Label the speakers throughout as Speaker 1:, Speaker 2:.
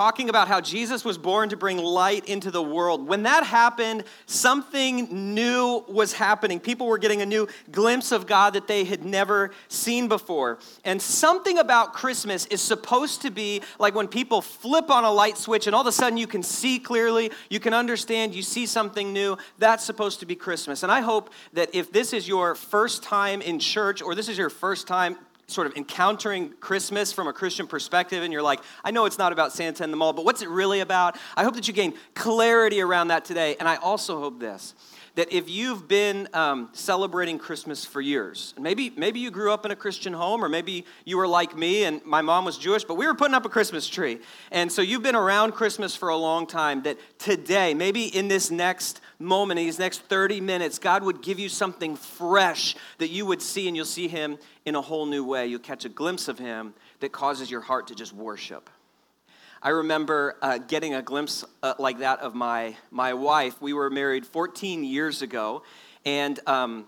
Speaker 1: Talking about how Jesus was born to bring light into the world. When that happened, something new was happening. People were getting a new glimpse of God that they had never seen before. And something about Christmas is supposed to be like when people flip on a light switch and all of a sudden you can see clearly, you can understand, you see something new. That's supposed to be Christmas. And I hope that if this is your first time in church or this is your first time sort of encountering Christmas from a Christian perspective, and you're like, I know it's not about Santa and the mall, but what's it really about? I hope that you gain clarity around that today. And I also hope this that if you've been um, celebrating Christmas for years, maybe, maybe you grew up in a Christian home, or maybe you were like me and my mom was Jewish, but we were putting up a Christmas tree. And so you've been around Christmas for a long time, that today, maybe in this next moment, in these next 30 minutes, God would give you something fresh that you would see, and you'll see Him in a whole new way. You'll catch a glimpse of Him that causes your heart to just worship. I remember uh, getting a glimpse uh, like that of my, my wife. We were married 14 years ago, and um,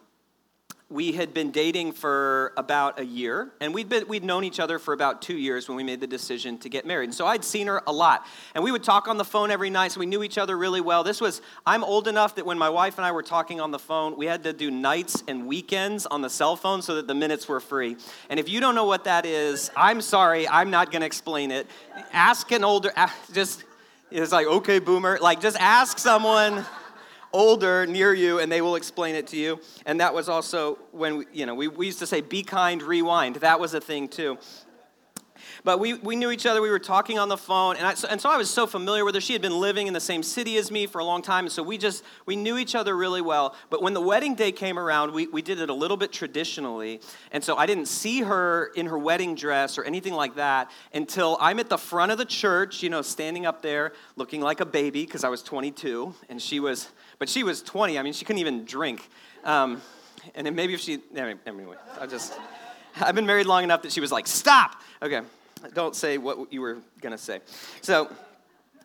Speaker 1: we had been dating for about a year, and we'd, been, we'd known each other for about two years when we made the decision to get married. And so I'd seen her a lot. And we would talk on the phone every night, so we knew each other really well. This was, I'm old enough that when my wife and I were talking on the phone, we had to do nights and weekends on the cell phone so that the minutes were free. And if you don't know what that is, I'm sorry, I'm not to explain it. Ask an older, just, it's like, okay, boomer. Like, just ask someone older near you and they will explain it to you. And that was also when, we, you know, we, we used to say, be kind, rewind. That was a thing too. But we, we knew each other. We were talking on the phone. And, I, and so I was so familiar with her. She had been living in the same city as me for a long time. And so we just, we knew each other really well. But when the wedding day came around, we, we did it a little bit traditionally. And so I didn't see her in her wedding dress or anything like that until I'm at the front of the church, you know, standing up there looking like a baby because I was 22. And she was but she was 20. I mean, she couldn't even drink. Um, and then maybe if she, anyway, I just, I've been married long enough that she was like, stop. Okay, don't say what you were going to say. So,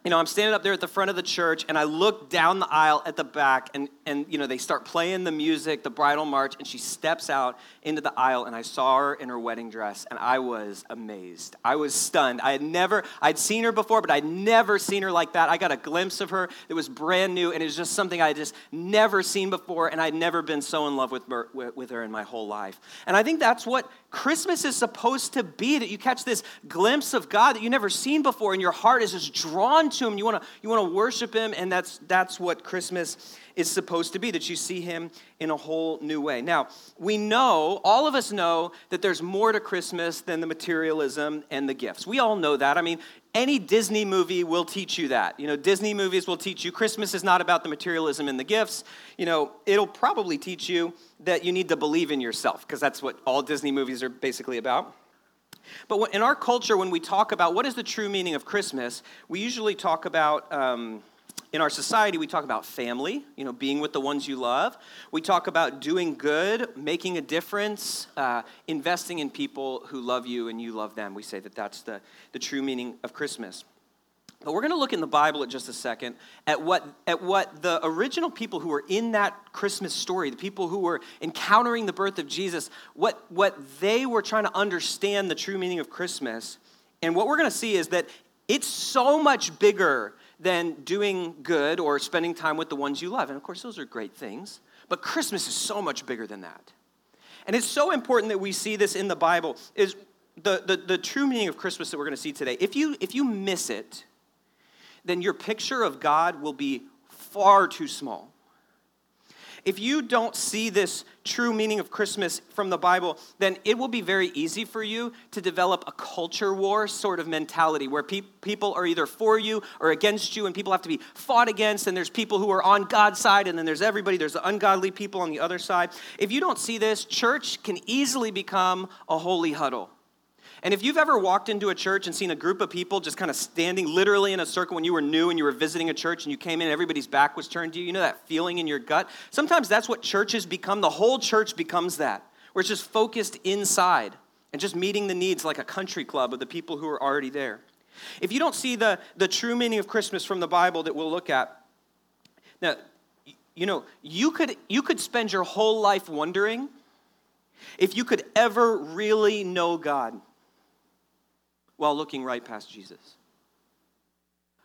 Speaker 1: you know, I'm standing up there at the front of the church and I look down the aisle at the back and, and you know, they start playing the music, the bridal march, and she steps out into the aisle and I saw her in her wedding dress and I was amazed. I was stunned. I had never, I'd seen her before, but I'd never seen her like that. I got a glimpse of her that was brand new and it was just something I had just never seen before and I'd never been so in love with her, with her in my whole life. And I think that's what Christmas is supposed to be that you catch this glimpse of God that you've never seen before and your heart is just drawn to him. You want to you want to worship him and that's that's what Christmas is supposed to be that you see him in a whole new way. Now, we know, all of us know that there's more to Christmas than the materialism and the gifts. We all know that. I mean, any Disney movie will teach you that. You know, Disney movies will teach you Christmas is not about the materialism and the gifts. You know, it'll probably teach you that you need to believe in yourself because that's what all Disney movies are basically about. But in our culture, when we talk about what is the true meaning of Christmas, we usually talk about. Um, in our society, we talk about family, you know, being with the ones you love. We talk about doing good, making a difference, uh, investing in people who love you and you love them. We say that that's the, the true meaning of Christmas. But we're going to look in the Bible at just a second at what, at what the original people who were in that Christmas story, the people who were encountering the birth of Jesus, what, what they were trying to understand the true meaning of Christmas. And what we're going to see is that it's so much bigger than doing good or spending time with the ones you love. And of course, those are great things. But Christmas is so much bigger than that. And it's so important that we see this in the Bible is the, the, the true meaning of Christmas that we're going to see today. If you, if you miss it, then your picture of God will be far too small. If you don't see this true meaning of Christmas from the Bible, then it will be very easy for you to develop a culture war sort of mentality where pe- people are either for you or against you, and people have to be fought against, and there's people who are on God's side, and then there's everybody, there's the ungodly people on the other side. If you don't see this, church can easily become a holy huddle. And if you've ever walked into a church and seen a group of people just kind of standing literally in a circle when you were new and you were visiting a church and you came in and everybody's back was turned to you, you know that feeling in your gut? Sometimes that's what churches become. The whole church becomes that, where it's just focused inside and just meeting the needs like a country club of the people who are already there. If you don't see the, the true meaning of Christmas from the Bible that we'll look at, now, you know, you could, you could spend your whole life wondering if you could ever really know God while looking right past Jesus.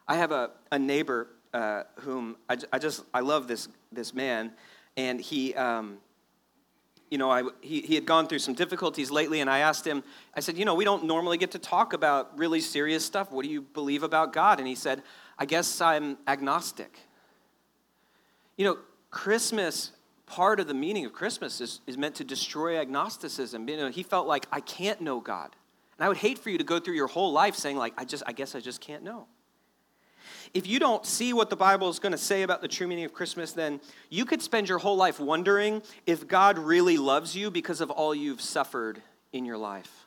Speaker 1: I have a, a neighbor uh, whom I, I just, I love this, this man. And he, um, you know, I, he, he had gone through some difficulties lately, and I asked him, I said, you know, we don't normally get to talk about really serious stuff. What do you believe about God? And he said, I guess I'm agnostic. You know, Christmas, part of the meaning of Christmas is, is meant to destroy agnosticism. You know, he felt like, I can't know God. And I would hate for you to go through your whole life saying, like, I just, I guess I just can't know. If you don't see what the Bible is going to say about the true meaning of Christmas, then you could spend your whole life wondering if God really loves you because of all you've suffered in your life.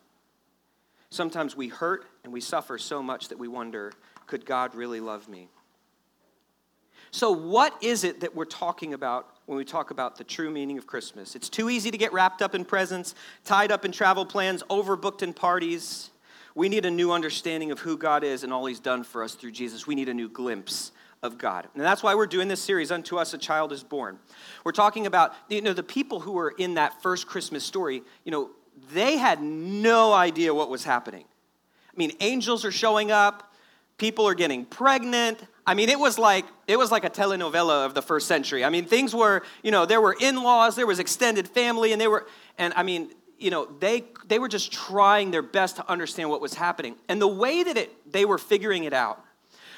Speaker 1: Sometimes we hurt and we suffer so much that we wonder, could God really love me? So, what is it that we're talking about when we talk about the true meaning of Christmas? It's too easy to get wrapped up in presents, tied up in travel plans, overbooked in parties. We need a new understanding of who God is and all He's done for us through Jesus. We need a new glimpse of God. And that's why we're doing this series, Unto Us a Child is Born. We're talking about, you know, the people who were in that first Christmas story, you know, they had no idea what was happening. I mean, angels are showing up, people are getting pregnant, I mean, it was like it was like a telenovela of the first century. I mean, things were, you know, there were in-laws, there was extended family, and they were, and I mean, you know, they they were just trying their best to understand what was happening. And the way that it they were figuring it out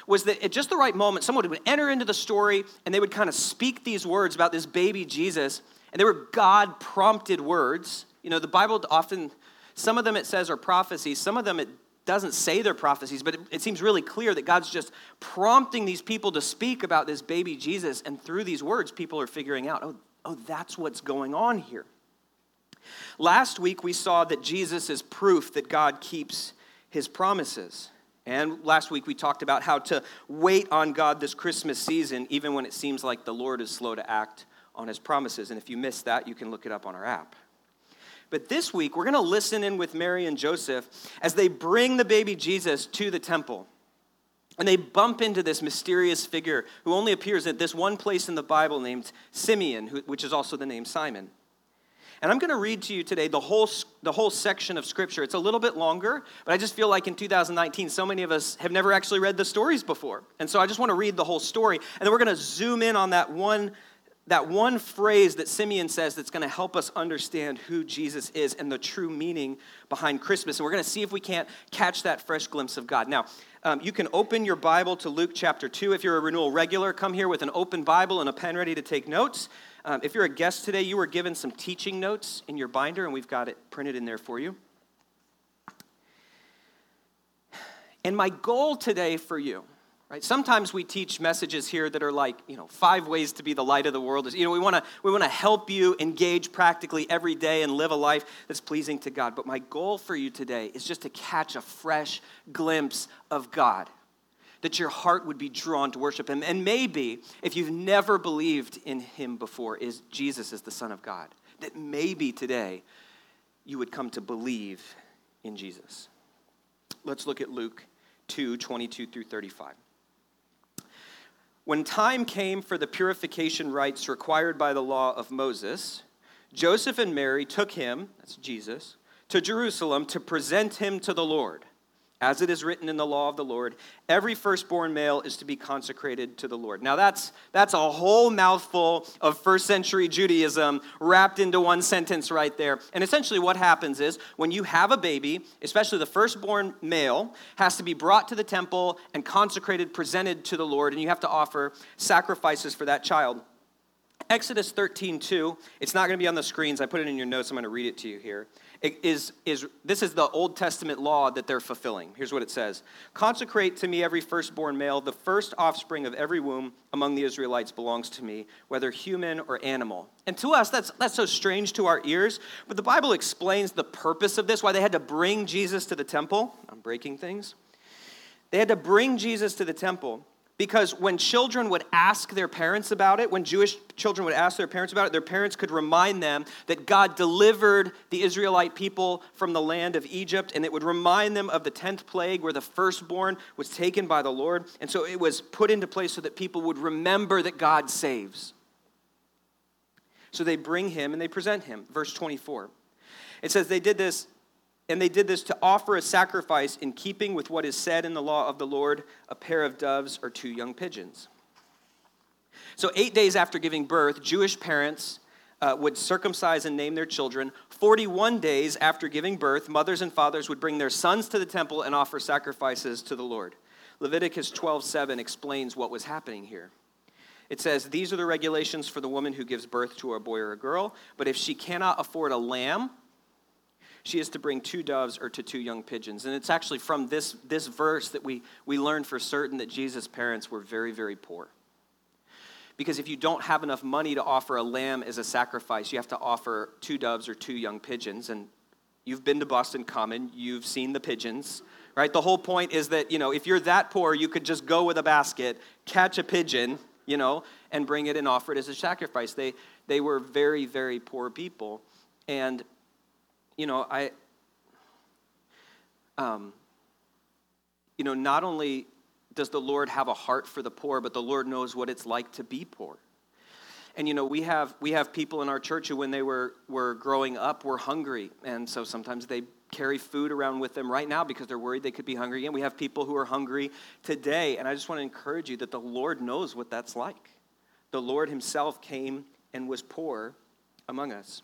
Speaker 1: was that at just the right moment, someone would enter into the story and they would kind of speak these words about this baby Jesus, and they were God prompted words. You know, the Bible often, some of them it says are prophecies, some of them it doesn't say their prophecies, but it, it, seems really clear that God's just prompting these people to speak about this baby Jesus. And through these words, people are figuring out, oh, oh, that's what's going on here. Last week, we saw that Jesus is proof that God keeps his promises. And last week, we talked about how to wait on God this Christmas season, even when it seems like the Lord is slow to act on his promises. And if you missed that, you can look it up on our app. But this week, we're going to listen in with Mary and Joseph as they bring the baby Jesus to the temple. And they bump into this mysterious figure who only appears at this one place in the Bible named Simeon, which is also the name Simon. And I'm going to read to you today the whole, the whole section of Scripture. It's a little bit longer, but I just feel like in 2019, so many of us have never actually read the stories before. And so I just want to read the whole story. And then we're going to zoom in on that one that one phrase that Simeon says that's going to help us understand who Jesus is and the true meaning behind Christmas. And we're going to see if we can't catch that fresh glimpse of God. Now, um, you can open your Bible to Luke chapter 2. If you're a renewal regular, come here with an open Bible and a pen ready to take notes. Um, if you're a guest today, you were given some teaching notes in your binder, and we've got it printed in there for you. And my goal today for you right? Sometimes we teach messages here that are like you know five ways to be the light of the world. You know we want to we want to help you engage practically every day and live a life that's pleasing to god. But my goal for you today is just to catch a fresh glimpse of god that your heart would be drawn to worship him. And maybe if you've never believed in him before is jesus is the son of god that maybe today you would come to believe in jesus. Let's look at luke 2 22 through 35 when time came for the purification rites required by the law of Moses, Joseph and Mary took him, that's Jesus, to Jerusalem to present him to the Lord. As it is written in the law of the Lord, every firstborn male is to be consecrated to the Lord. Now, that's, that's a whole mouthful of first century Judaism wrapped into one sentence right there. And essentially, what happens is when you have a baby, especially the firstborn male, has to be brought to the temple and consecrated, presented to the Lord, and you have to offer sacrifices for that child. Exodus 13, 2, it's not going to be on the screens. I put it in your notes. I'm going to read it to you here is, is this is the Old Testament law that they're fulfilling. Here's what it says Consecrate to me every firstborn male, the first offspring of every womb among the Israelites belongs to me, whether human or animal. And to us, that's, that's so strange to our ears, but the Bible explains the purpose of this, why they had to bring Jesus to the temple. I'm breaking things. They had to bring Jesus to the temple because when children would ask their parents about it, when Jewish children would ask their parents about it, their parents could remind them that God delivered the Israelite people from the land of Egypt, and it would remind them of the 10th plague where the firstborn was taken by the Lord. And so it was put into place so that people would remember that God saves. So they bring him and they present him. Verse 24. It says they did this and they did this to offer a sacrifice in keeping with what is said in the law of the Lord a pair of doves or two young pigeons. So, eight days after giving birth, Jewish parents uh, would circumcise and name their children. 41 days after giving birth, mothers and fathers would bring their sons to the temple and offer sacrifices to the Lord. Leviticus 12:7 explains what was happening here. It says, These are the regulations for the woman who gives birth to a boy or a girl, but if she cannot afford a lamb, she is to bring two doves or to two young pigeons. And it's actually from this, this verse that we, we learn for certain that Jesus' parents were very, very poor. Because if you don't have enough money to offer a lamb as a sacrifice, you have to offer two doves or two young pigeons. And you've been to Boston Common, you've seen the pigeons, right? The whole point is that, you know, if you're that poor, you could just go with a basket, catch a pigeon, you know, and bring it and offer it as a sacrifice. They, they were very, very poor people. And, you know, I, um, you know, not only does the Lord have a heart for the poor, but the Lord knows what it's like to be poor. And you know, we have we have people in our church who when they were were growing up were hungry. And so sometimes they carry food around with them right now because they're worried they could be hungry. And we have people who are hungry today. And I just want to encourage you that the Lord knows what that's like. The Lord Himself came and was poor among us.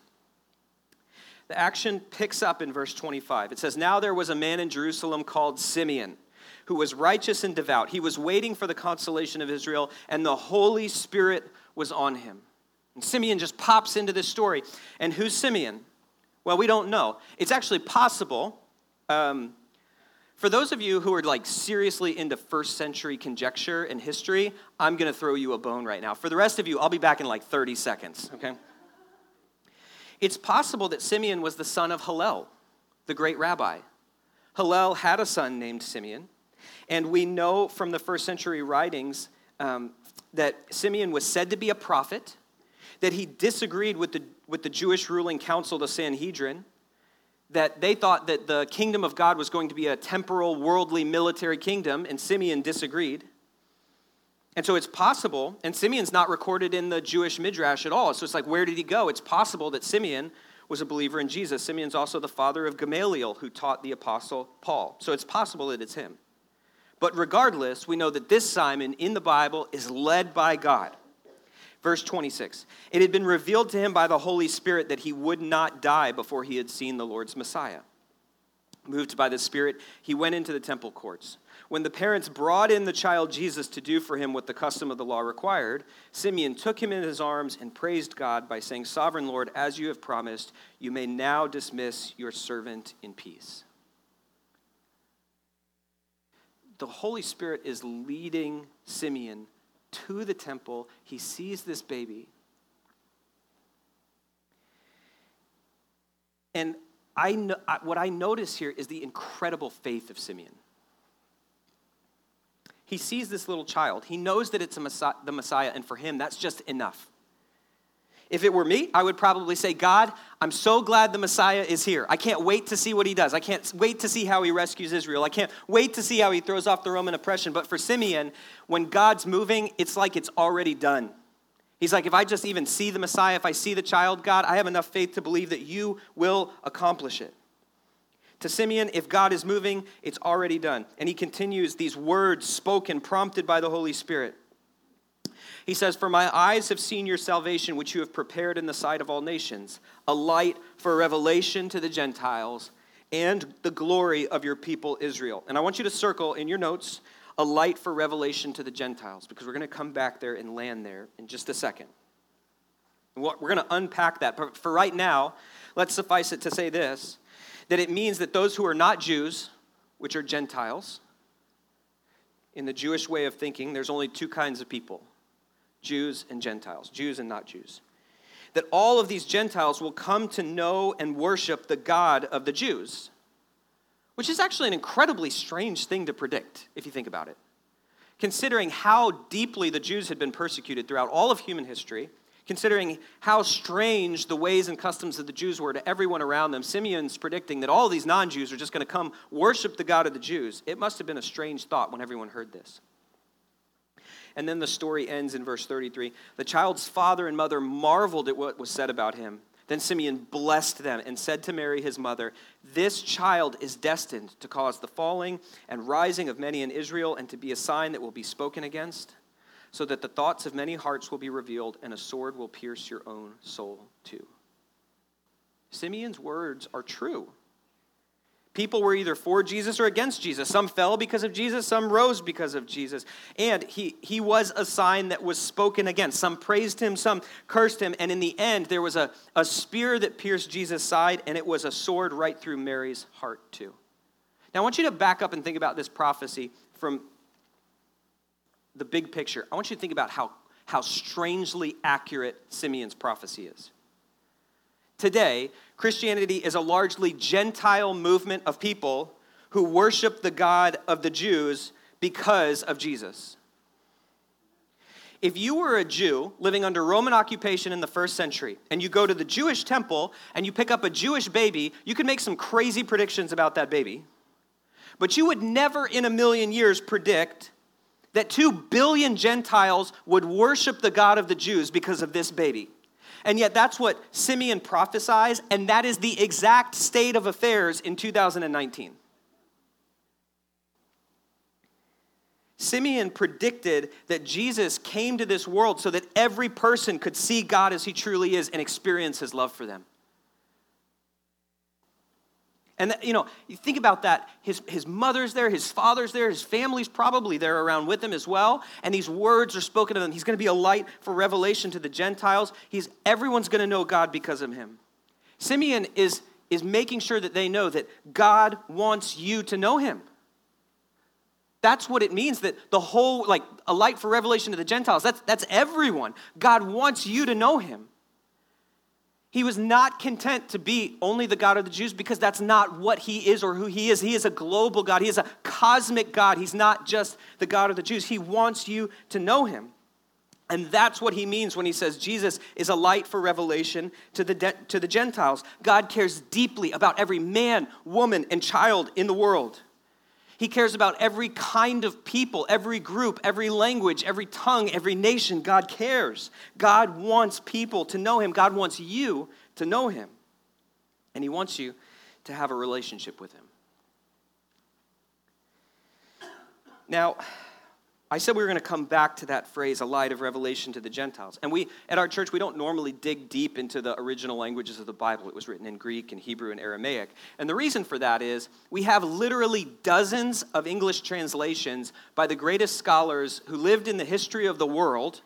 Speaker 1: The action picks up in verse 25. It says, Now there was a man in Jerusalem called Simeon who was righteous and devout. He was waiting for the consolation of Israel, and the Holy Spirit was on him. And Simeon just pops into this story. And who's Simeon? Well, we don't know. It's actually possible. Um, for those of you who are like seriously into first century conjecture and history, I'm going to throw you a bone right now. For the rest of you, I'll be back in like 30 seconds, okay? It's possible that Simeon was the son of Hillel, the great rabbi. Hillel had a son named Simeon. And we know from the first century writings um, that Simeon was said to be a prophet, that he disagreed with the, with the Jewish ruling council, the Sanhedrin, that they thought that the kingdom of God was going to be a temporal, worldly, military kingdom, and Simeon disagreed. And so it's possible, and Simeon's not recorded in the Jewish Midrash at all. So it's like, where did he go? It's possible that Simeon was a believer in Jesus. Simeon's also the father of Gamaliel, who taught the apostle Paul. So it's possible that it's him. But regardless, we know that this Simon in the Bible is led by God. Verse 26 It had been revealed to him by the Holy Spirit that he would not die before he had seen the Lord's Messiah. Moved by the Spirit, he went into the temple courts. When the parents brought in the child Jesus to do for him what the custom of the law required, Simeon took him in his arms and praised God by saying, Sovereign Lord, as you have promised, you may now dismiss your servant in peace the Holy Spirit is leading Simeon to the temple. He sees this baby. And I know, what I notice here is the incredible faith of Simeon. He sees this little child. He knows that it's Messiah, the Messiah, and for him, that's just enough. If it were me, I would probably say, God, I'm so glad the Messiah is here. I can't wait to see what he does. I can't wait to see how he rescues Israel. I can't wait to see how he throws off the Roman oppression. But for Simeon, when God's moving, it's like it's already done. He's like, if I just even see the Messiah, if I see the child, God, I have enough faith to believe that you will accomplish it. To Simeon, if God is moving, it's already done. And he continues these words spoken, prompted by the Holy Spirit. He says, For my eyes have seen your salvation, which you have prepared in the sight of all nations, a light for revelation to the Gentiles and the glory of your people Israel. And I want you to circle in your notes a light for revelation to the Gentiles, because we're going to come back there and land there in just a second. We're going to unpack that. But for right now, let's suffice it to say this that it means that those who are not Jews, which are Gentiles, in the Jewish way of thinking, there's only two kinds of people Jews and Gentiles, Jews and not Jews. That all of these Gentiles will come to know and worship the God of the Jews, which is actually an incredibly strange thing to predict if you think about it. Considering how deeply the Jews had been persecuted throughout all of human history, considering how strange the ways and customs of the Jews were to everyone around them, Simeon's predicting that all these non Jews are just going to come worship the God of the Jews. It must have been a strange thought when everyone heard this. And then the story ends in verse 33. The child's father and mother marveled at what was said about him. Then Simeon blessed them and said to Mary, his mother, This child is destined to cause the falling and rising of many in Israel and to be a sign that will be spoken against, so that the thoughts of many hearts will be revealed and a sword will pierce your own soul too. Simeon's words are true. People were either for Jesus or against Jesus. Some fell because of Jesus, some rose because of Jesus. And he, he was a sign that was spoken against. Some praised him, some cursed him. And in the end, there was a, a spear that pierced Jesus' side, and it was a sword right through Mary's heart, too. Now, I want you to back up and think about this prophecy from the big picture. I want you to think about how, how strangely accurate Simeon's prophecy is. Today, Christianity is a largely Gentile movement of people who worship the God of the Jews because of Jesus. If you were a Jew living under Roman occupation in the first century and you go to the Jewish temple and you pick up a Jewish baby, you could make some crazy predictions about that baby. But you would never in a million years predict that two billion Gentiles would worship the God of the Jews because of this baby. And yet, that's what Simeon prophesies, and that is the exact state of affairs in 2019. Simeon predicted that Jesus came to this world so that every person could see God as he truly is and experience his love for them. And, you know, you think about that. His, his mother's there, his father's there, his family's probably there around with him as well. And these words are spoken of him. He's going to be a light for revelation to the Gentiles. He's, everyone's going to know God because of him. Simeon is, is making sure that they know that God wants you to know him. That's what it means that the whole, like a light for revelation to the Gentiles, that's, that's everyone. God wants you to know him. He was not content to be only the God of the Jews because that's not what he is or who he is. He is a global God, he is a cosmic God. He's not just the God of the Jews. He wants you to know him. And that's what he means when he says Jesus is a light for revelation to the, de- to the Gentiles. God cares deeply about every man, woman, and child in the world. He cares about every kind of people, every group, every language, every tongue, every nation. God cares. God wants people to know Him. God wants you to know Him. And He wants you to have a relationship with Him. Now, I said we were going to come back to that phrase, a light of revelation to the Gentiles. And we, at our church, we don't normally dig deep into the original languages of the Bible. It was written in Greek and Hebrew and Aramaic. And the reason for that is we have literally dozens of English translations by the greatest scholars who lived in the history of the world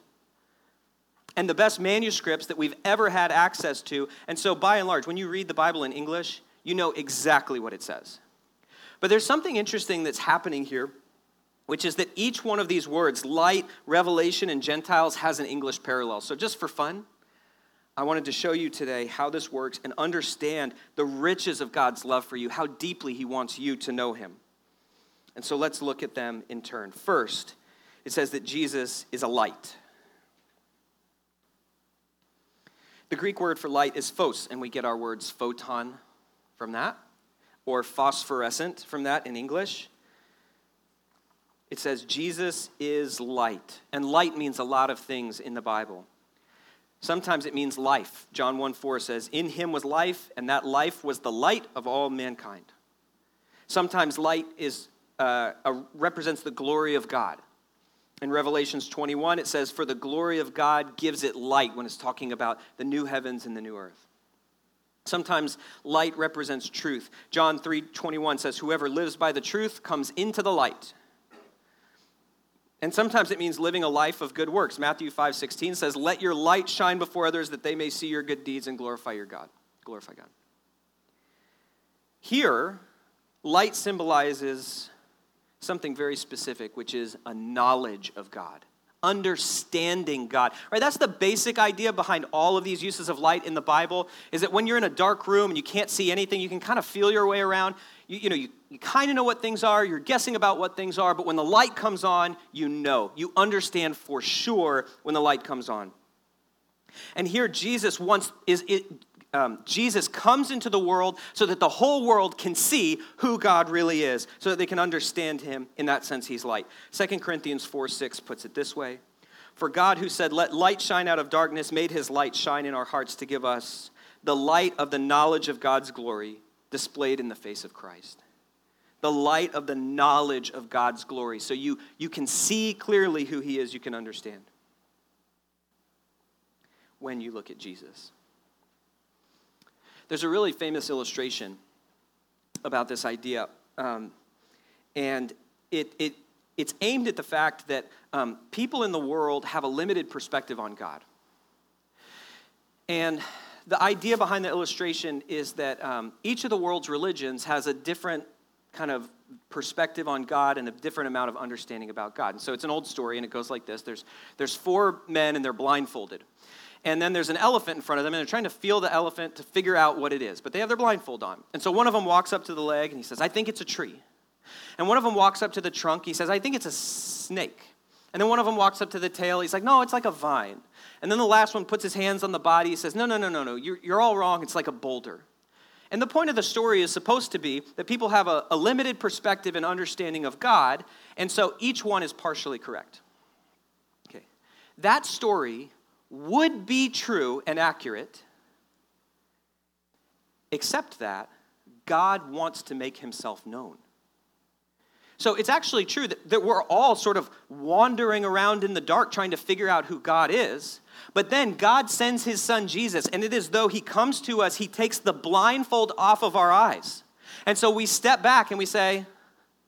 Speaker 1: and the best manuscripts that we've ever had access to. And so, by and large, when you read the Bible in English, you know exactly what it says. But there's something interesting that's happening here which is that each one of these words, light, revelation, and Gentiles, has an English parallel. So, just for fun, I wanted to show you today how this works and understand the riches of God's love for you, how deeply He wants you to know Him. And so, let's look at them in turn. First, it says that Jesus is a light. The Greek word for light is phos, and we get our words photon from that, or phosphorescent from that in English it says Jesus is light. And light means a lot of things in the Bible. Sometimes it means life. John 1 4 says, In him was life, and that life was the light of all mankind. Sometimes light is, uh, represents the glory of God. In Revelations 21, it says, For the glory of God gives it light when it's talking about the new heavens and the new earth. Sometimes light represents truth. John 3 21 says, Whoever lives by the truth comes into the light and sometimes it means living a life of good works. Matthew 5 16 says, Let your light shine before others that they may see your good deeds and glorify your God. Glorify God. Here, light symbolizes something very specific, which is a knowledge of God understanding God. Right? That's the basic idea behind all of these uses of light in the Bible is that when you're in a dark room and you can't see anything, you can kind of feel your way around you, you know, you, you kind of know what things are, you're guessing about what things are, but when the light comes on, you know. You understand for sure when the light comes on. And here Jesus wants is it um, Jesus comes into the world so that the whole world can see who God really is, so that they can understand him. In that sense, he's light. 2 Corinthians 4 6 puts it this way For God, who said, Let light shine out of darkness, made his light shine in our hearts to give us the light of the knowledge of God's glory displayed in the face of Christ. The light of the knowledge of God's glory. So you, you can see clearly who He is, you can understand when you look at Jesus. There's a really famous illustration about this idea, um, and it, it, it's aimed at the fact that um, people in the world have a limited perspective on God. And the idea behind the illustration is that um, each of the world's religions has a different kind of perspective on God and a different amount of understanding about God. And so it's an old story, and it goes like this there's, there's four men, and they're blindfolded. And then there's an elephant in front of them, and they're trying to feel the elephant to figure out what it is. But they have their blindfold on. And so one of them walks up to the leg, and he says, I think it's a tree. And one of them walks up to the trunk, he says, I think it's a snake. And then one of them walks up to the tail, he's like, No, it's like a vine. And then the last one puts his hands on the body, he says, No, no, no, no, no, you're, you're all wrong, it's like a boulder. And the point of the story is supposed to be that people have a, a limited perspective and understanding of God, and so each one is partially correct. Okay. That story would be true and accurate, except that God wants to make himself known. So it's actually true that, that we're all sort of wandering around in the dark trying to figure out who God is. But then God sends his son Jesus, and it is though he comes to us, he takes the blindfold off of our eyes. And so we step back and we say,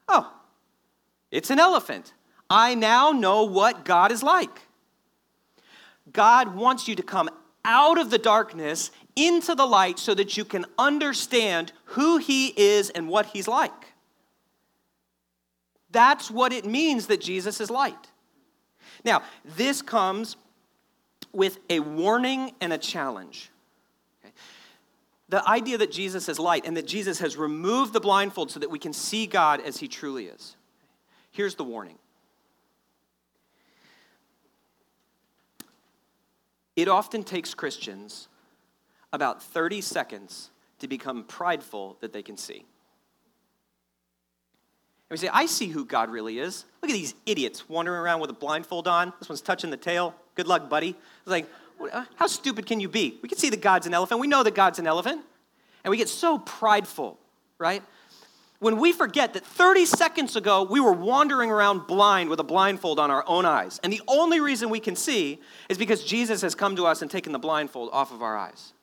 Speaker 1: Oh, it's an elephant. I now know what God is like. God wants you to come out of the darkness into the light so that you can understand who He is and what He's like. That's what it means that Jesus is light. Now, this comes with a warning and a challenge. The idea that Jesus is light and that Jesus has removed the blindfold so that we can see God as He truly is. Here's the warning It often takes Christians about 30 seconds to become prideful that they can see. And we say, I see who God really is. Look at these idiots wandering around with a blindfold on. This one's touching the tail. Good luck, buddy. It's like, how stupid can you be? We can see that God's an elephant. We know that God's an elephant. And we get so prideful, right? when we forget that 30 seconds ago we were wandering around blind with a blindfold on our own eyes. And the only reason we can see is because Jesus has come to us and taken the blindfold off of our eyes.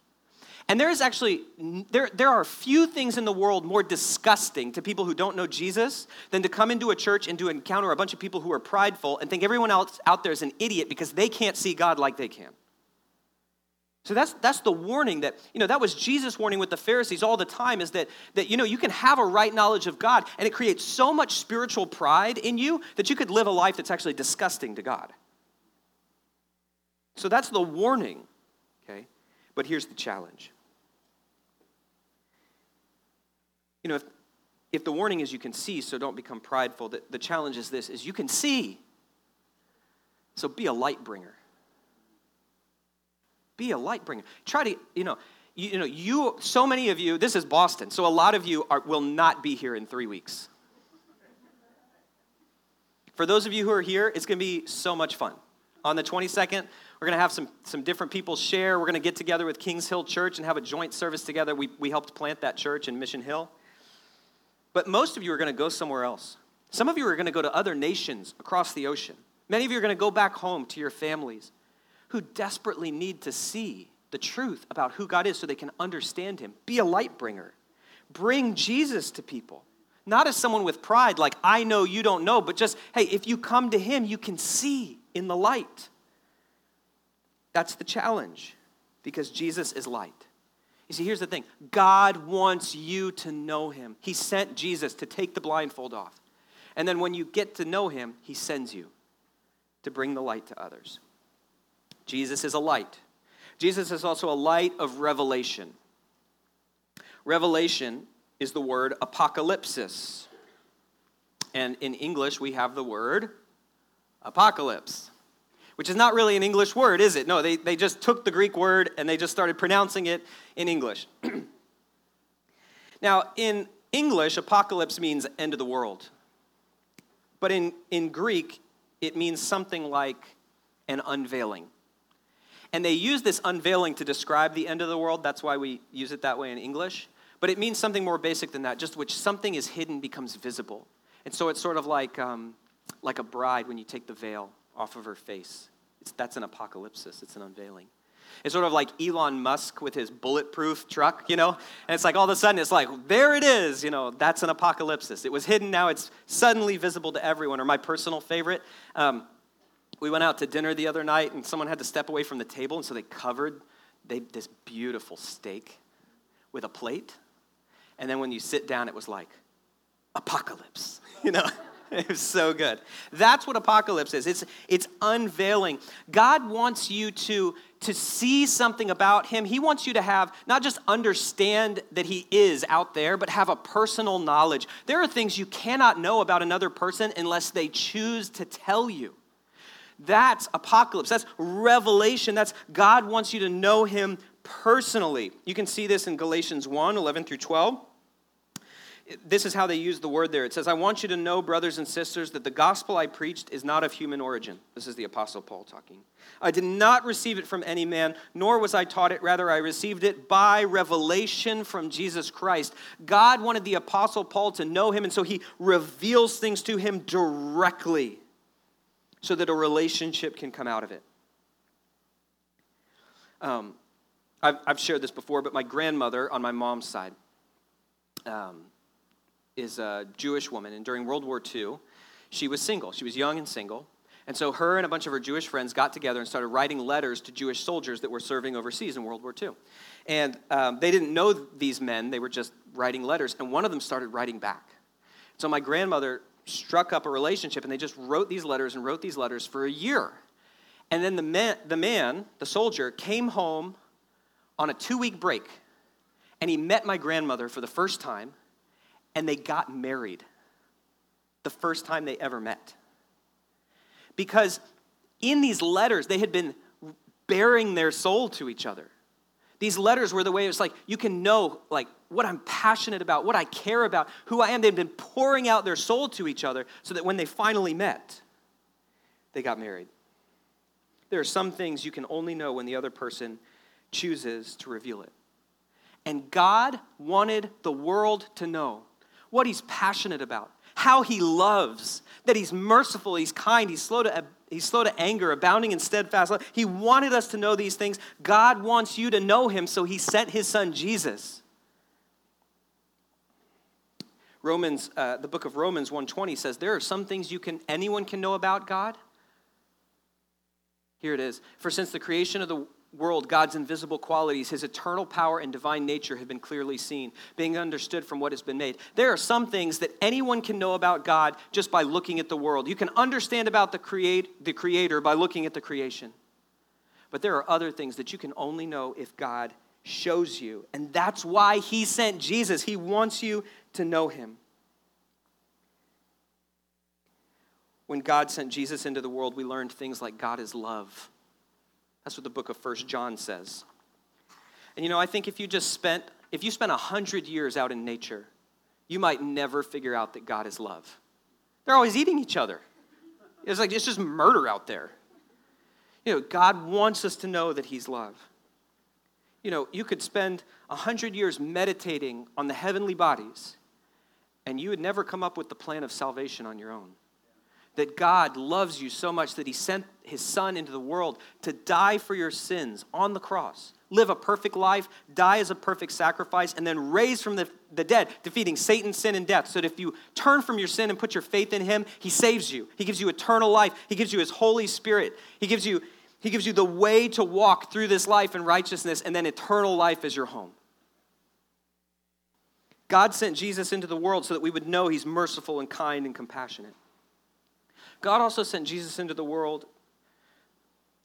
Speaker 1: And there is actually, there, there are few things in the world more disgusting to people who don't know Jesus than to come into a church and to encounter a bunch of people who are prideful and think everyone else out there is an idiot because they can't see God like they can. So that's, that's the warning that, you know, that was Jesus' warning with the Pharisees all the time is that, that, you know, you can have a right knowledge of God and it creates so much spiritual pride in you that you could live a life that's actually disgusting to God. So that's the warning, okay? But here's the challenge. You know, if, if the warning is you can see, so don't become prideful, the, the challenge is this, is you can see, so be a light bringer. Be a light bringer. Try to, you know, you, you know, you, so many of you, this is Boston, so a lot of you are, will not be here in three weeks. For those of you who are here, it's going to be so much fun. On the 22nd, we're going to have some, some different people share. We're going to get together with Kings Hill Church and have a joint service together. We, we helped plant that church in Mission Hill. But most of you are going to go somewhere else. Some of you are going to go to other nations across the ocean. Many of you are going to go back home to your families who desperately need to see the truth about who God is so they can understand Him. Be a light bringer. Bring Jesus to people. Not as someone with pride, like, I know you don't know, but just, hey, if you come to Him, you can see in the light. That's the challenge because Jesus is light. You see, here's the thing God wants you to know Him. He sent Jesus to take the blindfold off. And then when you get to know Him, He sends you to bring the light to others. Jesus is a light. Jesus is also a light of revelation. Revelation is the word apocalypsis. And in English, we have the word apocalypse, which is not really an English word, is it? No, they, they just took the Greek word and they just started pronouncing it in English. now, in English, apocalypse means end of the world. But in, in Greek, it means something like an unveiling. And they use this unveiling to describe the end of the world. That's why we use it that way in English. But it means something more basic than that, just which something is hidden becomes visible. And so it's sort of like, um, like a bride when you take the veil off of her face. It's, that's an apocalypse, it's an unveiling. It's sort of like Elon Musk with his bulletproof truck, you know? And it's like all of a sudden it's like, there it is, you know, that's an apocalypse. It was hidden, now it's suddenly visible to everyone. Or my personal favorite, um, we went out to dinner the other night and someone had to step away from the table, and so they covered they, this beautiful steak with a plate. And then when you sit down, it was like, apocalypse, you know? it was so good. That's what apocalypse is. It's, it's unveiling. God wants you to, to see something about Him. He wants you to have, not just understand that He is out there, but have a personal knowledge. There are things you cannot know about another person unless they choose to tell you. That's apocalypse. That's revelation. That's God wants you to know Him personally. You can see this in Galatians 1 11 through 12 this is how they use the word there. It says, I want you to know, brothers and sisters, that the gospel I preached is not of human origin. This is the Apostle Paul talking. I did not receive it from any man, nor was I taught it. Rather, I received it by revelation from Jesus Christ. God wanted the Apostle Paul to know him, and so he reveals things to him directly so that a relationship can come out of it. Um, I've, I've shared this before, but my grandmother on my mom's side, um, is a Jewish woman, and during World War II, she was single. She was young and single. And so her and a bunch of her Jewish friends got together and started writing letters to Jewish soldiers that were serving overseas in World War II. And um, they didn't know these men, they were just writing letters, and one of them started writing back. So my grandmother struck up a relationship, and they just wrote these letters and wrote these letters for a year. And then the man, the, man, the soldier, came home on a two week break, and he met my grandmother for the first time and they got married the first time they ever met. Because in these letters, they had been bearing their soul to each other. These letters were the way it's like you can know like what I'm passionate about, what I care about, who I am. They've been pouring out their soul to each other so that when they finally met, they got married. There are some things you can only know when the other person chooses to reveal it. And God wanted the world to know what he's passionate about, how he loves, that he's merciful, he's kind, he's slow to, he's slow to anger, abounding in steadfast love. He wanted us to know these things. God wants you to know him, so he sent his son Jesus. Romans, uh, the book of Romans 120 says there are some things you can anyone can know about God. Here it is. For since the creation of the world, God's invisible qualities, his eternal power and divine nature have been clearly seen, being understood from what has been made. There are some things that anyone can know about God just by looking at the world. You can understand about the, create, the creator by looking at the creation. But there are other things that you can only know if God shows you. And that's why he sent Jesus. He wants you to know him. When God sent Jesus into the world, we learned things like God is love that's what the book of First John says. And you know, I think if you just spent, if you spent 100 years out in nature, you might never figure out that God is love. They're always eating each other. It's like it's just murder out there. You know, God wants us to know that He's love. You know, you could spend 100 years meditating on the heavenly bodies, and you would never come up with the plan of salvation on your own that God loves you so much that he sent his son into the world to die for your sins on the cross, live a perfect life, die as a perfect sacrifice, and then raise from the, the dead, defeating Satan, sin, and death. So that if you turn from your sin and put your faith in him, he saves you. He gives you eternal life. He gives you his Holy Spirit. He gives you, he gives you the way to walk through this life in righteousness, and then eternal life is your home. God sent Jesus into the world so that we would know he's merciful and kind and compassionate. God also sent Jesus into the world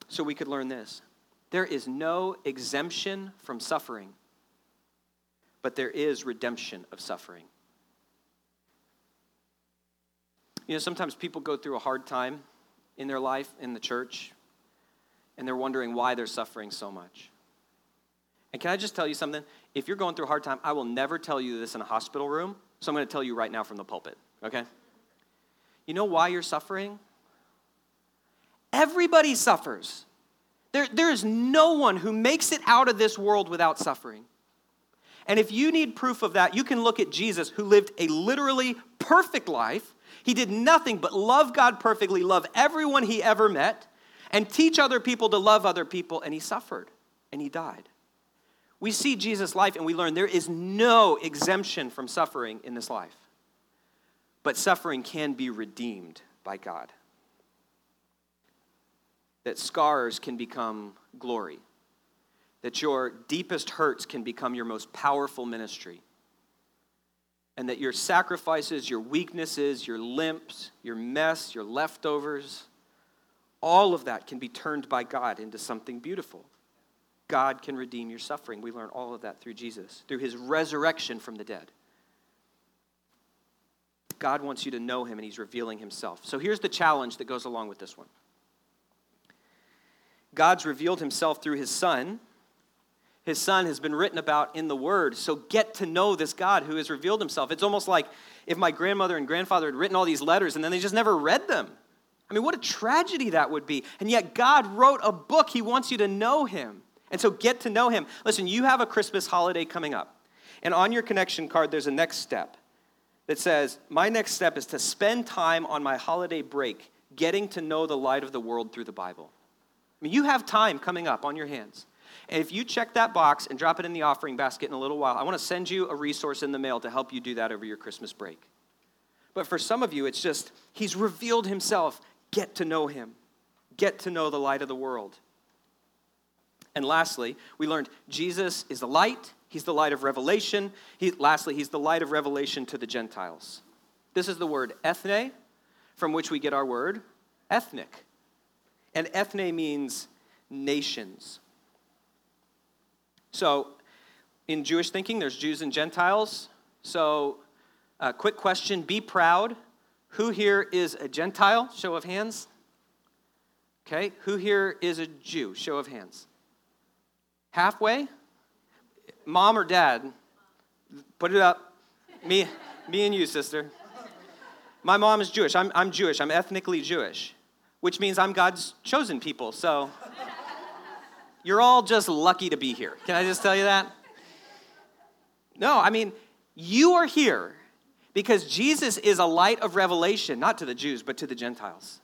Speaker 1: so we could learn this there is no exemption from suffering, but there is redemption of suffering. You know, sometimes people go through a hard time in their life, in the church, and they're wondering why they're suffering so much. And can I just tell you something? If you're going through a hard time, I will never tell you this in a hospital room, so I'm going to tell you right now from the pulpit, okay? You know why you're suffering? Everybody suffers. There, there is no one who makes it out of this world without suffering. And if you need proof of that, you can look at Jesus, who lived a literally perfect life. He did nothing but love God perfectly, love everyone he ever met, and teach other people to love other people, and he suffered and he died. We see Jesus' life and we learn there is no exemption from suffering in this life. But suffering can be redeemed by God. That scars can become glory that your deepest hurts can become your most powerful ministry. And that your sacrifices, your weaknesses, your limps, your mess, your leftovers, all of that can be turned by God into something beautiful. God can redeem your suffering. We learn all of that through Jesus, through his resurrection from the dead. God wants you to know him and he's revealing himself. So here's the challenge that goes along with this one God's revealed himself through his son his son has been written about in the word. So get to know this God who has revealed himself. It's almost like if my grandmother and grandfather had written all these letters and then they just never read them. I mean, what a tragedy that would be. And yet, God wrote a book. He wants you to know him. And so, get to know him. Listen, you have a Christmas holiday coming up. And on your connection card, there's a next step that says, My next step is to spend time on my holiday break getting to know the light of the world through the Bible. I mean, you have time coming up on your hands. And if you check that box and drop it in the offering basket in a little while, I want to send you a resource in the mail to help you do that over your Christmas break. But for some of you, it's just, He's revealed Himself. Get to know Him, get to know the light of the world. And lastly, we learned Jesus is the light, He's the light of revelation. He, lastly, He's the light of revelation to the Gentiles. This is the word ethne, from which we get our word ethnic. And ethne means nations. So, in Jewish thinking, there's Jews and Gentiles. So, a quick question be proud. Who here is a Gentile? Show of hands. Okay, who here is a Jew? Show of hands. Halfway? Mom or dad? Put it up. Me, me and you, sister. My mom is Jewish. I'm, I'm Jewish. I'm ethnically Jewish, which means I'm God's chosen people. So you're all just lucky to be here. Can I just tell you that? No, I mean, you are here because Jesus is a light of revelation, not to the Jews, but to the Gentiles.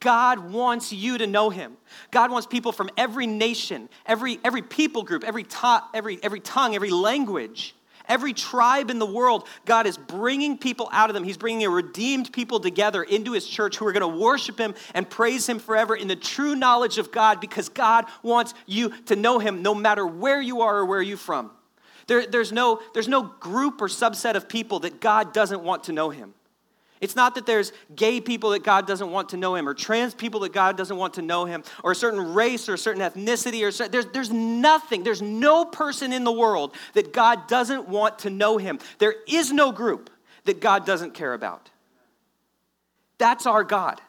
Speaker 1: God wants you to know him. God wants people from every nation, every, every people group, every, ta- every, every tongue, every language Every tribe in the world, God is bringing people out of them. He's bringing a redeemed people together into His church who are going to worship Him and praise Him forever in the true knowledge of God because God wants you to know Him no matter where you are or where you're from. There, there's, no, there's no group or subset of people that God doesn't want to know Him. It's not that there's gay people that God doesn't want to know him, or trans people that God doesn't want to know him, or a certain race or a certain ethnicity, or there's, there's nothing, there's no person in the world that God doesn't want to know him. There is no group that God doesn't care about. That's our God.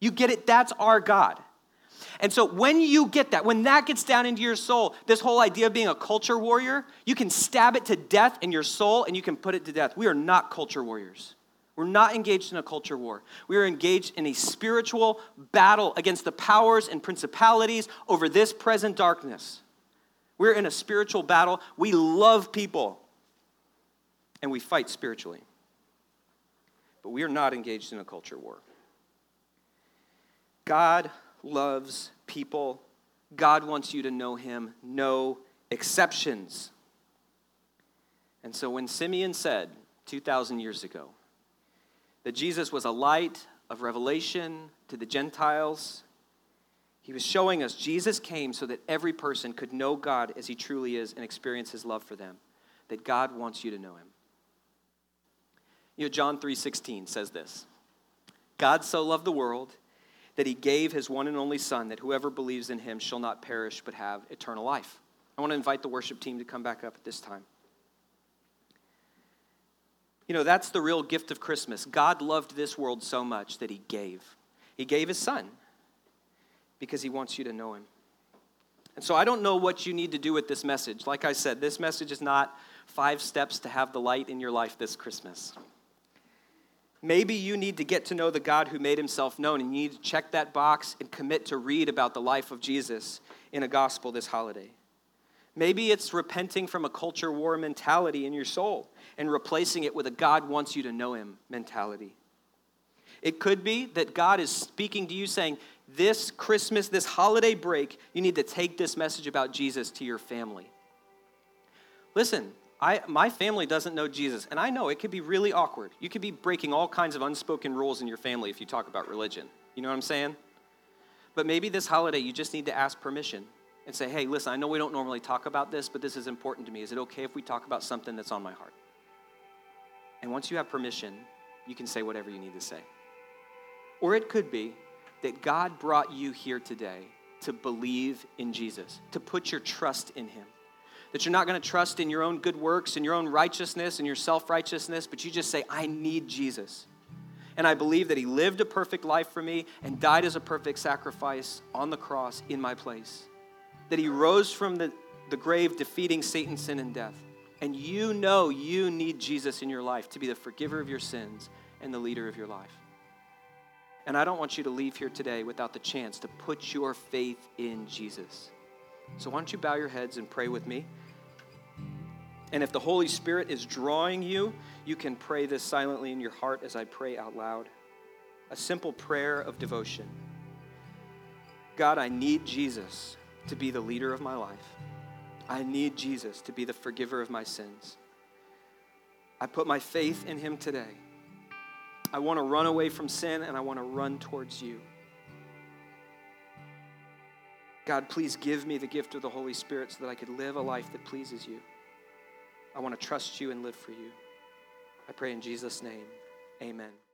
Speaker 1: You get it? That's our God. And so when you get that, when that gets down into your soul, this whole idea of being a culture warrior, you can stab it to death in your soul and you can put it to death. We are not culture warriors. We're not engaged in a culture war. We are engaged in a spiritual battle against the powers and principalities over this present darkness. We're in a spiritual battle. We love people and we fight spiritually. But we are not engaged in a culture war. God loves people. God wants you to know him, no exceptions. And so when Simeon said 2,000 years ago, that Jesus was a light of revelation to the Gentiles. He was showing us Jesus came so that every person could know God as he truly is and experience his love for them. That God wants you to know him. You know, John 3:16 says this. God so loved the world that he gave his one and only son that whoever believes in him shall not perish but have eternal life. I want to invite the worship team to come back up at this time. You know, that's the real gift of Christmas. God loved this world so much that he gave. He gave his son because he wants you to know him. And so I don't know what you need to do with this message. Like I said, this message is not five steps to have the light in your life this Christmas. Maybe you need to get to know the God who made himself known, and you need to check that box and commit to read about the life of Jesus in a gospel this holiday. Maybe it's repenting from a culture war mentality in your soul and replacing it with a God wants you to know him mentality. It could be that God is speaking to you saying, This Christmas, this holiday break, you need to take this message about Jesus to your family. Listen, I, my family doesn't know Jesus, and I know it could be really awkward. You could be breaking all kinds of unspoken rules in your family if you talk about religion. You know what I'm saying? But maybe this holiday you just need to ask permission and say, hey, listen, I know we don't normally talk about this, but this is important to me. Is it okay if we talk about something that's on my heart? And once you have permission, you can say whatever you need to say. Or it could be that God brought you here today to believe in Jesus, to put your trust in Him that you're not going to trust in your own good works and your own righteousness and your self righteousness, but you just say, I need Jesus. And I believe that He lived a perfect life for me and died as a perfect sacrifice on the cross in my place. That He rose from the, the grave, defeating Satan, sin, and death. And you know you need Jesus in your life to be the forgiver of your sins and the leader of your life. And I don't want you to leave here today without the chance to put your faith in Jesus. So, why don't you bow your heads and pray with me? And if the Holy Spirit is drawing you, you can pray this silently in your heart as I pray out loud. A simple prayer of devotion God, I need Jesus to be the leader of my life. I need Jesus to be the forgiver of my sins. I put my faith in him today. I want to run away from sin and I want to run towards you. God, please give me the gift of the Holy Spirit so that I could live a life that pleases you. I want to trust you and live for you. I pray in Jesus' name. Amen.